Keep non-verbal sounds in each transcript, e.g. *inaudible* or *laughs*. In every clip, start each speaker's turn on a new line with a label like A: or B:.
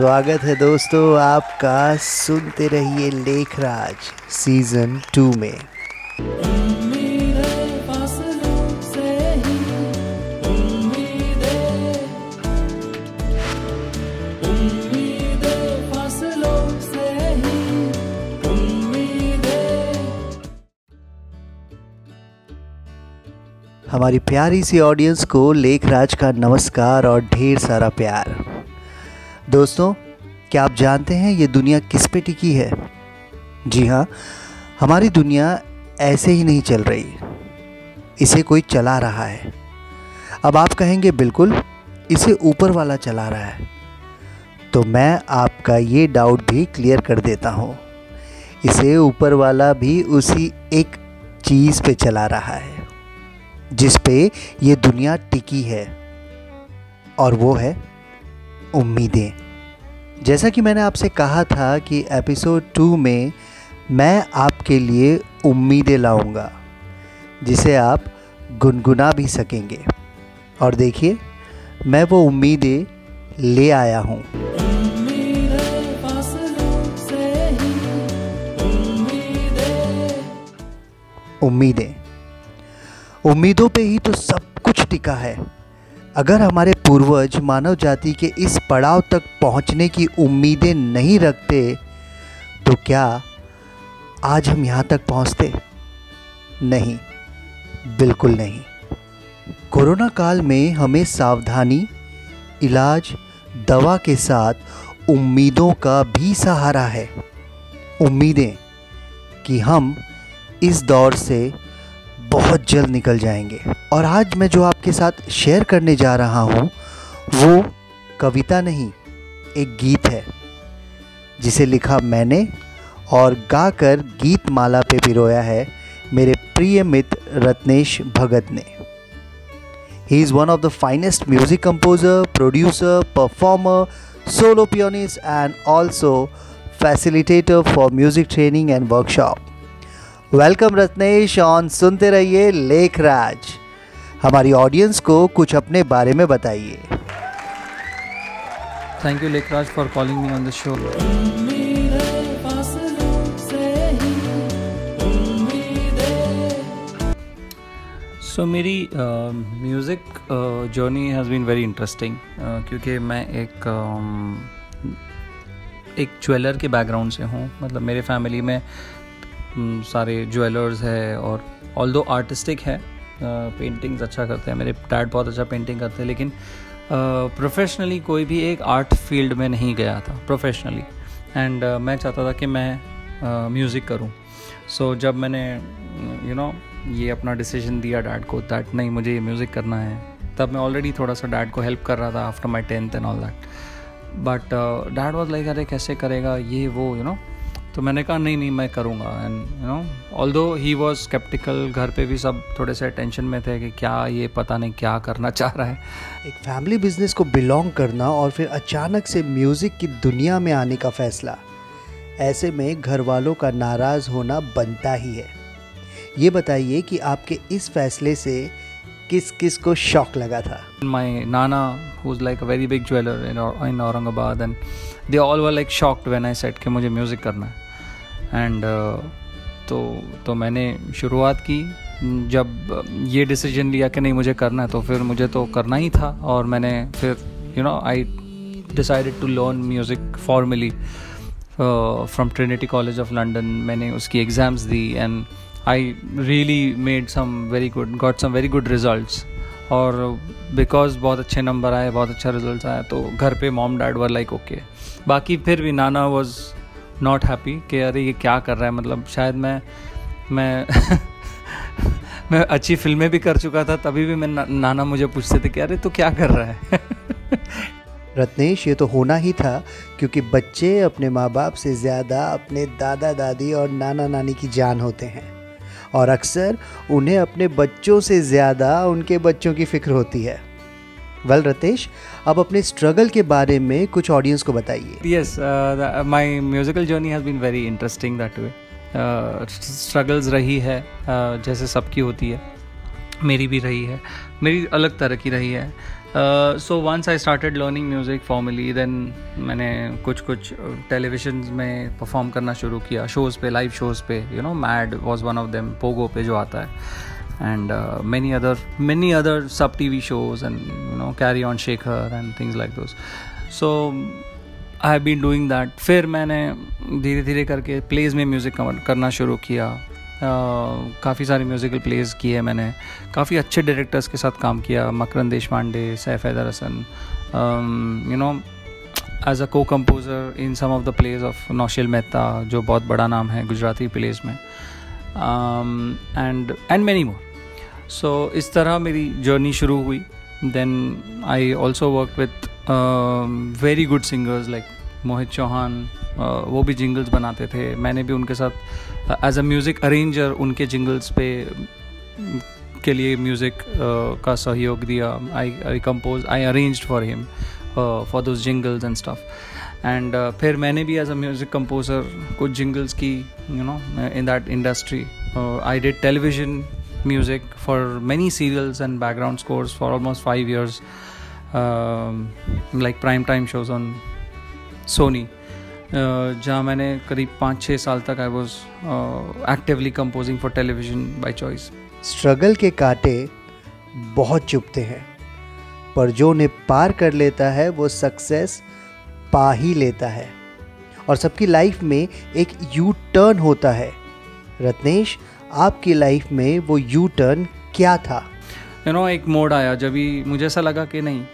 A: स्वागत है दोस्तों, आपका सुनते रहिए लेखराज सीज़न टू में। हमारी प्यारी सी ऑडियंस को लेखराज का नमस्कार और ढेर सारा प्यार। दोस्तों, क्या आप जानते हैं ये दुनिया किस पे टिकी है? जी हाँ हमारी दुनिया ऐसे ही नहीं चल रही। इसे कोई चला रहा है। अब आप कहेंगे, बिल्कुल, इसे ऊपर वाला चला रहा है। तो मैं आपका ये डाउट भी क्लियर कर देता हूँ। इसे ऊपर वाला भी उसी एक चीज़ पे चला रहा है, जिस पे ये दुनिया टिकी है, और वो है उम्मीदें। जैसा कि मैंने आपसे कहा था कि एपिसोड टू में मैं आपके लिए उम्मीदें लाऊँगा, जिसे आप गुनगुना भी सकेंगे। और देखिए, मैं वो उम्मीदें ले आया हूँ। उम्मीदें। उम्मीदों पे ही तो सब कुछ टिका है। अगर हमारे पूर्वज मानव जाति के इस पड़ाव तक पहुँचने की उम्मीदें नहीं रखते तो क्या आज हम यहाँ तक पहुँचते? नहीं, बिल्कुल नहीं। कोरोना काल में हमें सावधानी, इलाज, दवा के साथ उम्मीदों का भी सहारा है। उम्मीदें कि हम इस दौर से बहुत जल्द निकल जाएँगे। और आज मैं जो आपके साथ शेयर करने जा रहा हूँ, वो कविता नहीं, एक गीत है, जिसे लिखा मैंने और गाकर गीत माला पे पिरोया है मेरे प्रिय मित्र रत्नेश भगत ने। He is one of the finest music composer producer performer solo pianist and also facilitator for music training and workshop welcome Ratnesh on सुनते रहिए लेखराज हमारी ऑडियंस को कुछ अपने बारे में बताइए।
B: Thank you Lekhraj for calling me on the show so मेरी music journey has been very interesting क्योंकि मैं एक uh, एक ज्वेलर के बैकग्राउंड से हूँ। मतलब मेरे फैमिली में सारे ज्वेलर्स है और ऑल दो आर्टिस्टिक है पेंटिंग्स अच्छा करते हैं। मेरे डैड बहुत अच्छा पेंटिंग करते हैं, लेकिन प्रोफेशनली कोई भी एक आर्ट फ़ील्ड में नहीं गया था प्रोफेशनली एंड मैं चाहता था कि मैं म्यूज़िक करूँ। सो जब मैंने यू नो ये अपना डिसीज़न दिया डैड को दैट नहीं, मुझे ये म्यूज़िक करना है, तब मैं ऑलरेडी थोड़ा सा डैड को हेल्प कर रहा था after my tenth and all that but dad was like अरे, कैसे करेगा? ये, वो यू you नो know? तो मैंने कहा नहीं नहीं मैं करूँगा. एंड यू नो ऑल दो ही वॉज़ स्केप्टिकल घर पे भी सब थोड़े से टेंशन में थे कि क्या ये पता नहीं क्या करना *laughs* चाह रहा है।
A: एक फैमिली बिज़नेस को बिलोंग करना और फिर अचानक से म्यूज़िक की दुनिया में आने का फैसला ऐसे में घर वालों का नाराज़ होना बनता ही है। ये बताइए कि आपके इस फैसले से किस किस को शौक लगा था?
B: My Nana who like a very big jeweller in Aurangabad and they all were like shocked when I said कि मुझे म्यूज़िक करना है। एंड uh, तो तो मैंने शुरुआत की। जब ये डिसीज़न लिया कि नहीं मुझे करना है तो फिर मुझे तो करना ही था। और मैंने फिर you know I decided to learn music formally from Trinity College of London मैंने उसकी exams the and I really made some very good got some very good results और बिकॉज़ बहुत अच्छे नंबर आए बहुत अच्छा रिज़ल्ट आया तो घर पे mom dad were like okay बाकी फिर भी नाना वॉज़ नॉट हैप्पी कि अरे ये क्या कर रहा है? मतलब शायद मैं मैं *laughs* मैं अच्छी फ़िल्में भी कर चुका था तभी भी मैं ना, नाना मुझे पूछते थे कि अरे तो क्या कर रहा है? *laughs*
A: रत्नेश ये तो होना ही था क्योंकि बच्चे अपने माँ बाप से ज़्यादा अपने दादा दादी और नाना नानी की जान होते हैं। और अक्सर उन्हें अपने बच्चों से ज़्यादा उनके बच्चों की फ़िक्र होती है। वेल रतेश अब अपने स्ट्रगल के बारे में कुछ ऑडियंस को बताइए।
B: Yes my musical journey has been very interesting that way struggles रही है uh, जैसे सबकी होती है मेरी भी रही है मेरी अलग तरह की रही है। So once I started learning music formally then मैंने कुछ कुछ टेलीविज़न में परफॉर्म करना शुरू किया शोज़ पे लाइव शोज़ पे you know MAD was one of them Pogo पे जो आता है। And many other many other SAB T V shows and you know carry on Shekhar and things like those so I have been doing that फिर मैंने धीरे धीरे करके pledge में म्यूज़िक करना शुरू किया। काफ़ी सारे म्यूज़िकल प्लेज किए मैंने। काफ़ी अच्छे डायरेक्टर्स के साथ काम किया। Makrand Deshpande Saif Haider Hasan you know as a co composer in some of the plays of Naushil Mehta जो बहुत बड़ा नाम है गुजराती प्लेज में। And and many more so इस तरह मेरी जर्नी शुरू हुई. Then I also work with very good singers like Mohit Chauhan वो भी जिंगल्स बनाते थे. मैंने भी उनके साथ एज अ म्यूज़िक अरेंजर उनके जिंगल्स पे के लिए म्यूज़िक uh, का सहयोग दिया. I I compose I arrange for him for those jingles and stuff and फिर मैंने भी एज अ म्यूज़िक कंपोजर कुछ जिंगल्स की you know in that industry I did television music for many serials and background scores for almost five years, um, like prime time shows on Sony. जहाँ मैंने करीब पाँच छः साल तक I was actively composing for television by choice
A: struggle के कांटे बहुत चुपते हैं पर जो उन्हें पार कर लेता है वो सक्सेस पा ही लेता है। और सबकी लाइफ में एक यू टर्न होता है। रत्नेश आपकी लाइफ में वो यू टर्न क्या था?
B: यू नो एक मोड आया जब मुझे ऐसा लगा कि नहीं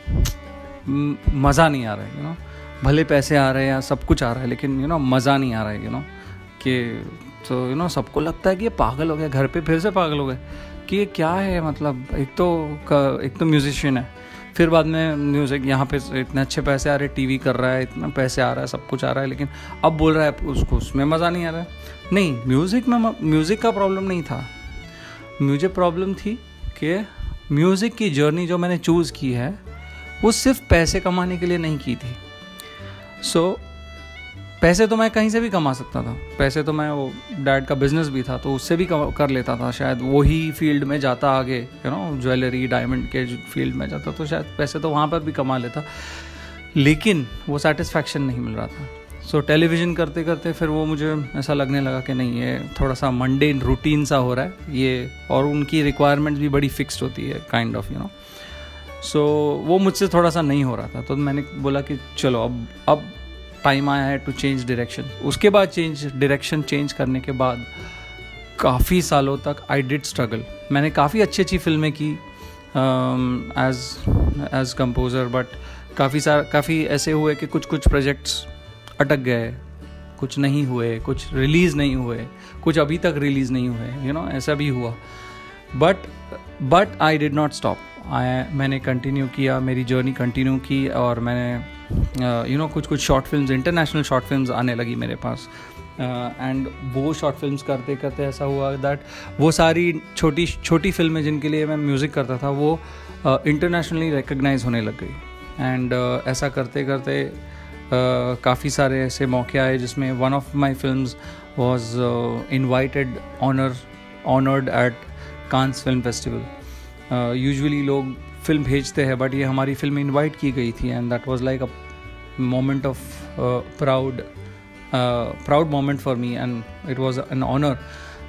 B: मज़ा नहीं आ रहा है यू नो भले पैसे आ रहे हैं या सब कुछ आ रहा है, लेकिन यू नो मज़ा नहीं आ रहा है यू नो कि तो यू नो सबको लगता है कि ये पागल हो गया, घर पे फिर से पागल हो गए, कि ये क्या है मतलब एक तो एक तो म्यूजिशियन है फिर बाद में म्यूज़िक यहाँ पे इतने अच्छे पैसे आ रहे टीवी कर रहा है इतना पैसे आ रहा है सब कुछ आ रहा है लेकिन अब बोल रहा है उसको उसमें मज़ा नहीं आ रहा है। नहीं म्यूज़िक में म्यूज़िक का प्रॉब्लम नहीं था। मुझे प्रॉब्लम थी कि म्यूज़िक की जर्नी जो मैंने चूज़ की है वो सिर्फ़ पैसे कमाने के लिए नहीं की थी। सो so, पैसे तो मैं कहीं से भी कमा सकता था। पैसे तो मैं वो डैड का बिज़नेस भी था तो उससे भी कर लेता था। शायद वही फ़ील्ड में जाता आगे यू नो ज्वेलरी डायमंड के फ़ील्ड में जाता तो शायद पैसे तो वहाँ पर भी कमा लेता। लेकिन वो सेटिस्फैक्शन नहीं मिल रहा था। सो so, टेलीविज़न करते करते फिर वो मुझे ऐसा लगने लगा कि नहीं ये थोड़ा सा मंडे रूटीन सा हो रहा है। ये और उनकी रिक्वायरमेंट भी बड़ी फिक्स्ड होती है kind of you know so वो मुझसे थोड़ा सा नहीं हो रहा था। तो मैंने बोला कि चलो अब अब टाइम आया है टू चेंज डायरेक्शन उसके बाद चेंज डायरेक्शन चेंज करने के बाद काफ़ी सालों तक आई डिड स्ट्रगल मैंने काफ़ी अच्छी अच्छी फ़िल्में की एज एज कंपोज़र बट काफ़ी सार, काफ़ी ऐसे हुए कि कुछ कुछ प्रोजेक्ट्स अटक गए, कुछ नहीं हुए, कुछ रिलीज़ नहीं हुए, कुछ अभी तक रिलीज़ नहीं हुए यू नो ऐसा भी हुआ. But but I did not stop मैंने कंटिन्यू किया, मेरी जर्नी कंटिन्यू की और मैंने यू नो कुछ कुछ short films international short films आने लगी मेरे पास। एंड uh, वो शॉर्ट फिल्म्स करते करते ऐसा हुआ दैट वो सारी छोटी छोटी फ़िल्में जिनके लिए मैं म्यूज़िक करता था वो इंटरनेशनली uh, रिकग्नाइज होने लग गई। एंड uh, ऐसा करते करते काफ़ी सारे ऐसे मौके आए जिसमें one of my film was invited honour honoured at Cannes film festival usually लोग फ़िल्म भेजते हैं बट ये हमारी फ़िल्म इनवाइट की गई थी and that was like a moment of proud proud moment for me and it was an honour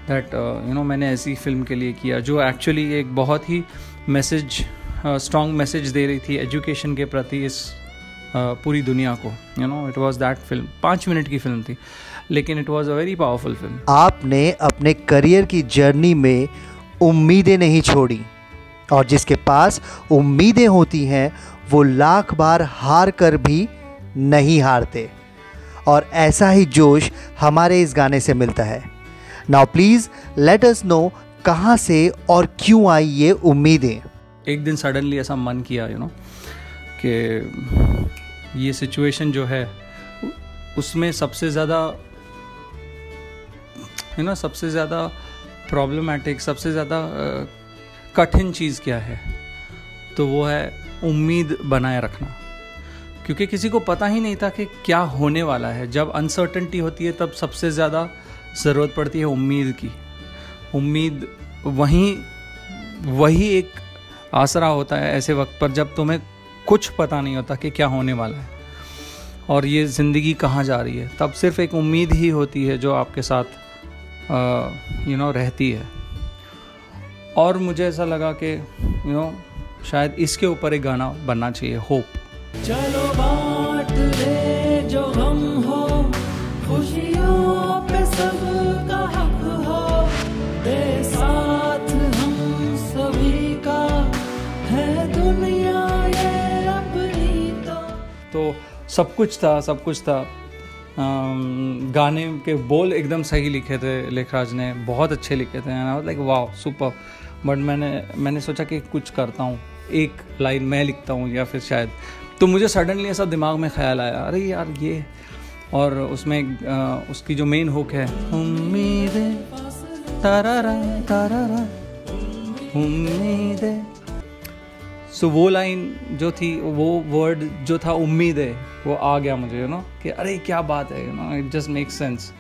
B: that you know मैंने ऐसी फ़िल्म के लिए किया जो एक्चुअली एक बहुत ही मैसेज स्ट्रॉन्ग मैसेज दे रही थी एजुकेशन के प्रति इस uh, पूरी दुनिया को you know it was that film पाँच मिनट की फ़िल्म थी लेकिन it was a very powerful film
A: आपने अपने करियर की जर्नी में उम्मीदें नहीं छोड़ी। और जिसके पास उम्मीदें होती हैं, वो लाख बार हार कर भी नहीं हारते। और ऐसा ही जोश हमारे इस गाने से मिलता है। Now please let us know कहाँ से और क्यों आई ये उम्मीदें।
B: एक दिन सडनली ऐसा मन किया यू नो कि ये सिचुएशन जो है, उसमें सबसे ज़्यादा यू नो सबसे ज़्यादा प्रॉब्लमेटिक सबसे ज़्यादा कठिन चीज़ क्या है तो वो है उम्मीद बनाए रखना। क्योंकि किसी को पता ही नहीं था कि क्या होने वाला है। जब अनसर्टनटी होती है, तब सबसे ज़्यादा ज़रूरत पड़ती है उम्मीद की। उम्मीद वहीं, वही एक आसरा होता है ऐसे वक्त पर जब तुम्हें कुछ पता नहीं होता कि क्या होने वाला है। और ये ज़िंदगी कहाँ जा रही है? तब सिर्फ़ एक उम्मीद ही होती है जो आपके साथ यू नो रहती है। और मुझे ऐसा लगा कि यू नो शायद इसके ऊपर एक गाना बनना चाहिए होप
C: चलो बांट ले जो हम हो खुशियों पे सबका हक हो। दे साथ हम सभी का है दुनिया ये अपनी तो।
B: तो सब कुछ था सब कुछ था। गाने के बोल एकदम सही लिखे थे लेखराज ने बहुत अच्छे लिखे थे लाइक वाह सुपर बट मैंने मैंने सोचा कि कुछ करता हूँ। एक लाइन मैं लिखता हूँ या फिर शायद। तो मुझे सडनली ऐसा दिमाग में ख्याल आया अरे यार ये। और उसमें अ, उसकी जो मेन हुक है सो वो लाइन जो थी वो वर्ड जो था उम्मीद है वो आ गया मुझे यू नो कि अरे क्या बात है you know it just make sense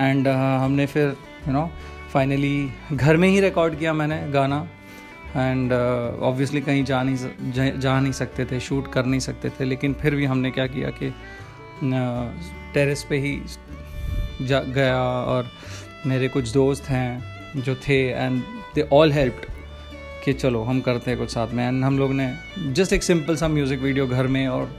B: and हमने फिर यू नो फाइनली घर में ही रिकॉर्ड किया मैंने गाना। एंड ऑब्वियसली uh, कहीं जा नहीं जा, जा नहीं सकते थे शूट कर नहीं सकते थे लेकिन फिर भी हमने क्या किया कि टेरेस पे ही जा गया और मेरे कुछ दोस्त हैं जो थे एंड दे ऑल हेल्प्ड कि चलो हम करते हैं कुछ साथ में। एंड हम लोग ने जस्ट एक सिंपल सा म्यूज़िक वीडियो घर में और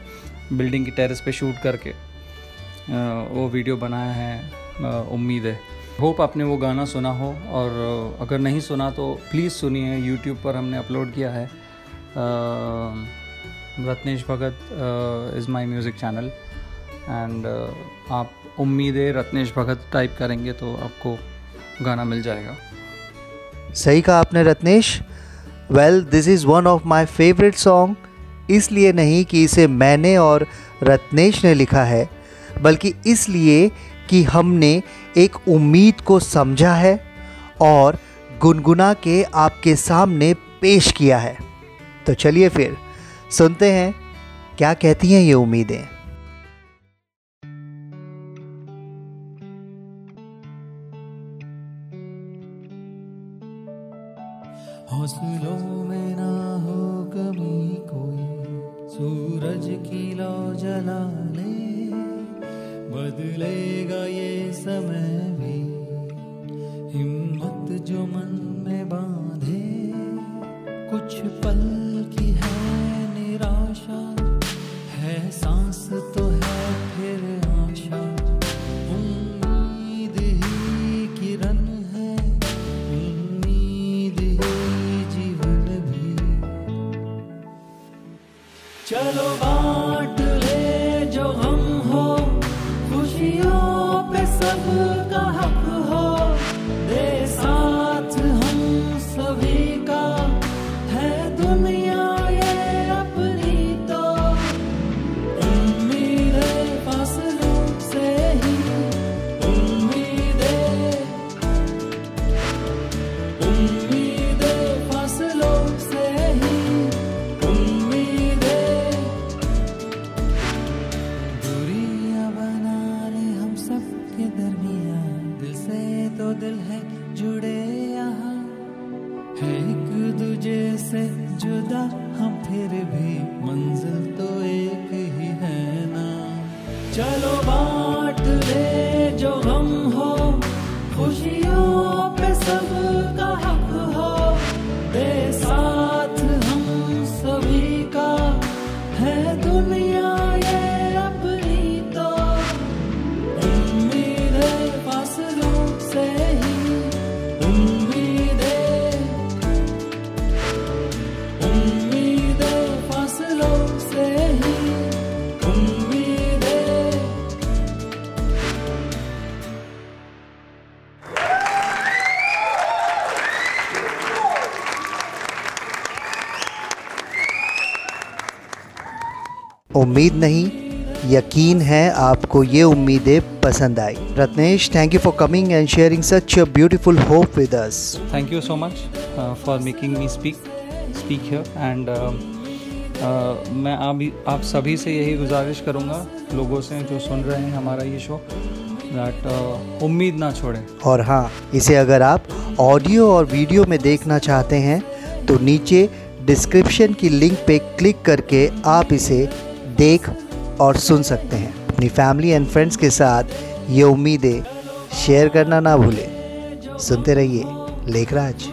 B: बिल्डिंग की टेरेस पे शूट करके अ, वो वीडियो बनाया है अ, उम्मीद है। होप आपने वो गाना सुना हो और अगर नहीं सुना तो प्लीज़ सुनिए यूट्यूब पर हमने अपलोड किया है। Ratnesh Bhagat is my music channel and आप उम्मीद है रत्नेश भगत टाइप करेंगे तो आपको गाना मिल जाएगा।
A: सही कहा आपने Ratnesh. Well this is one of my favourite song इसलिए नहीं कि इसे मैंने और रत्नेश ने लिखा है। बल्कि इसलिए कि हमने एक उम्मीद को समझा है और गुनगुना के आपके सामने पेश किया है। तो चलिए फिर, सुनते हैं, क्या कहती हैं ये उम्मीदें?
C: हौसलों बदलेगा ये समय भी। उम्मीद
A: नहीं यकीन है आपको ये उम्मीदें पसंद आई। Ratnesh thank you for coming and sharing such a beautiful hope with us
B: thank you so much for making me speak speak here and मैं अभी आप सभी से यही गुजारिश करूँगा लोगों से जो सुन रहे हैं हमारा ये शो दैट उम्मीद ना छोड़ें।
A: और हाँ इसे अगर आप ऑडियो और वीडियो में देखना चाहते हैं तो नीचे डिस्क्रिप्शन की लिंक पे क्लिक करके आप इसे देख और सुन सकते हैं। अपनी फैमिली एंड फ्रेंड्स के साथ ये उम्मीदें शेयर करना ना भूलें। सुनते रहिए लेखराज।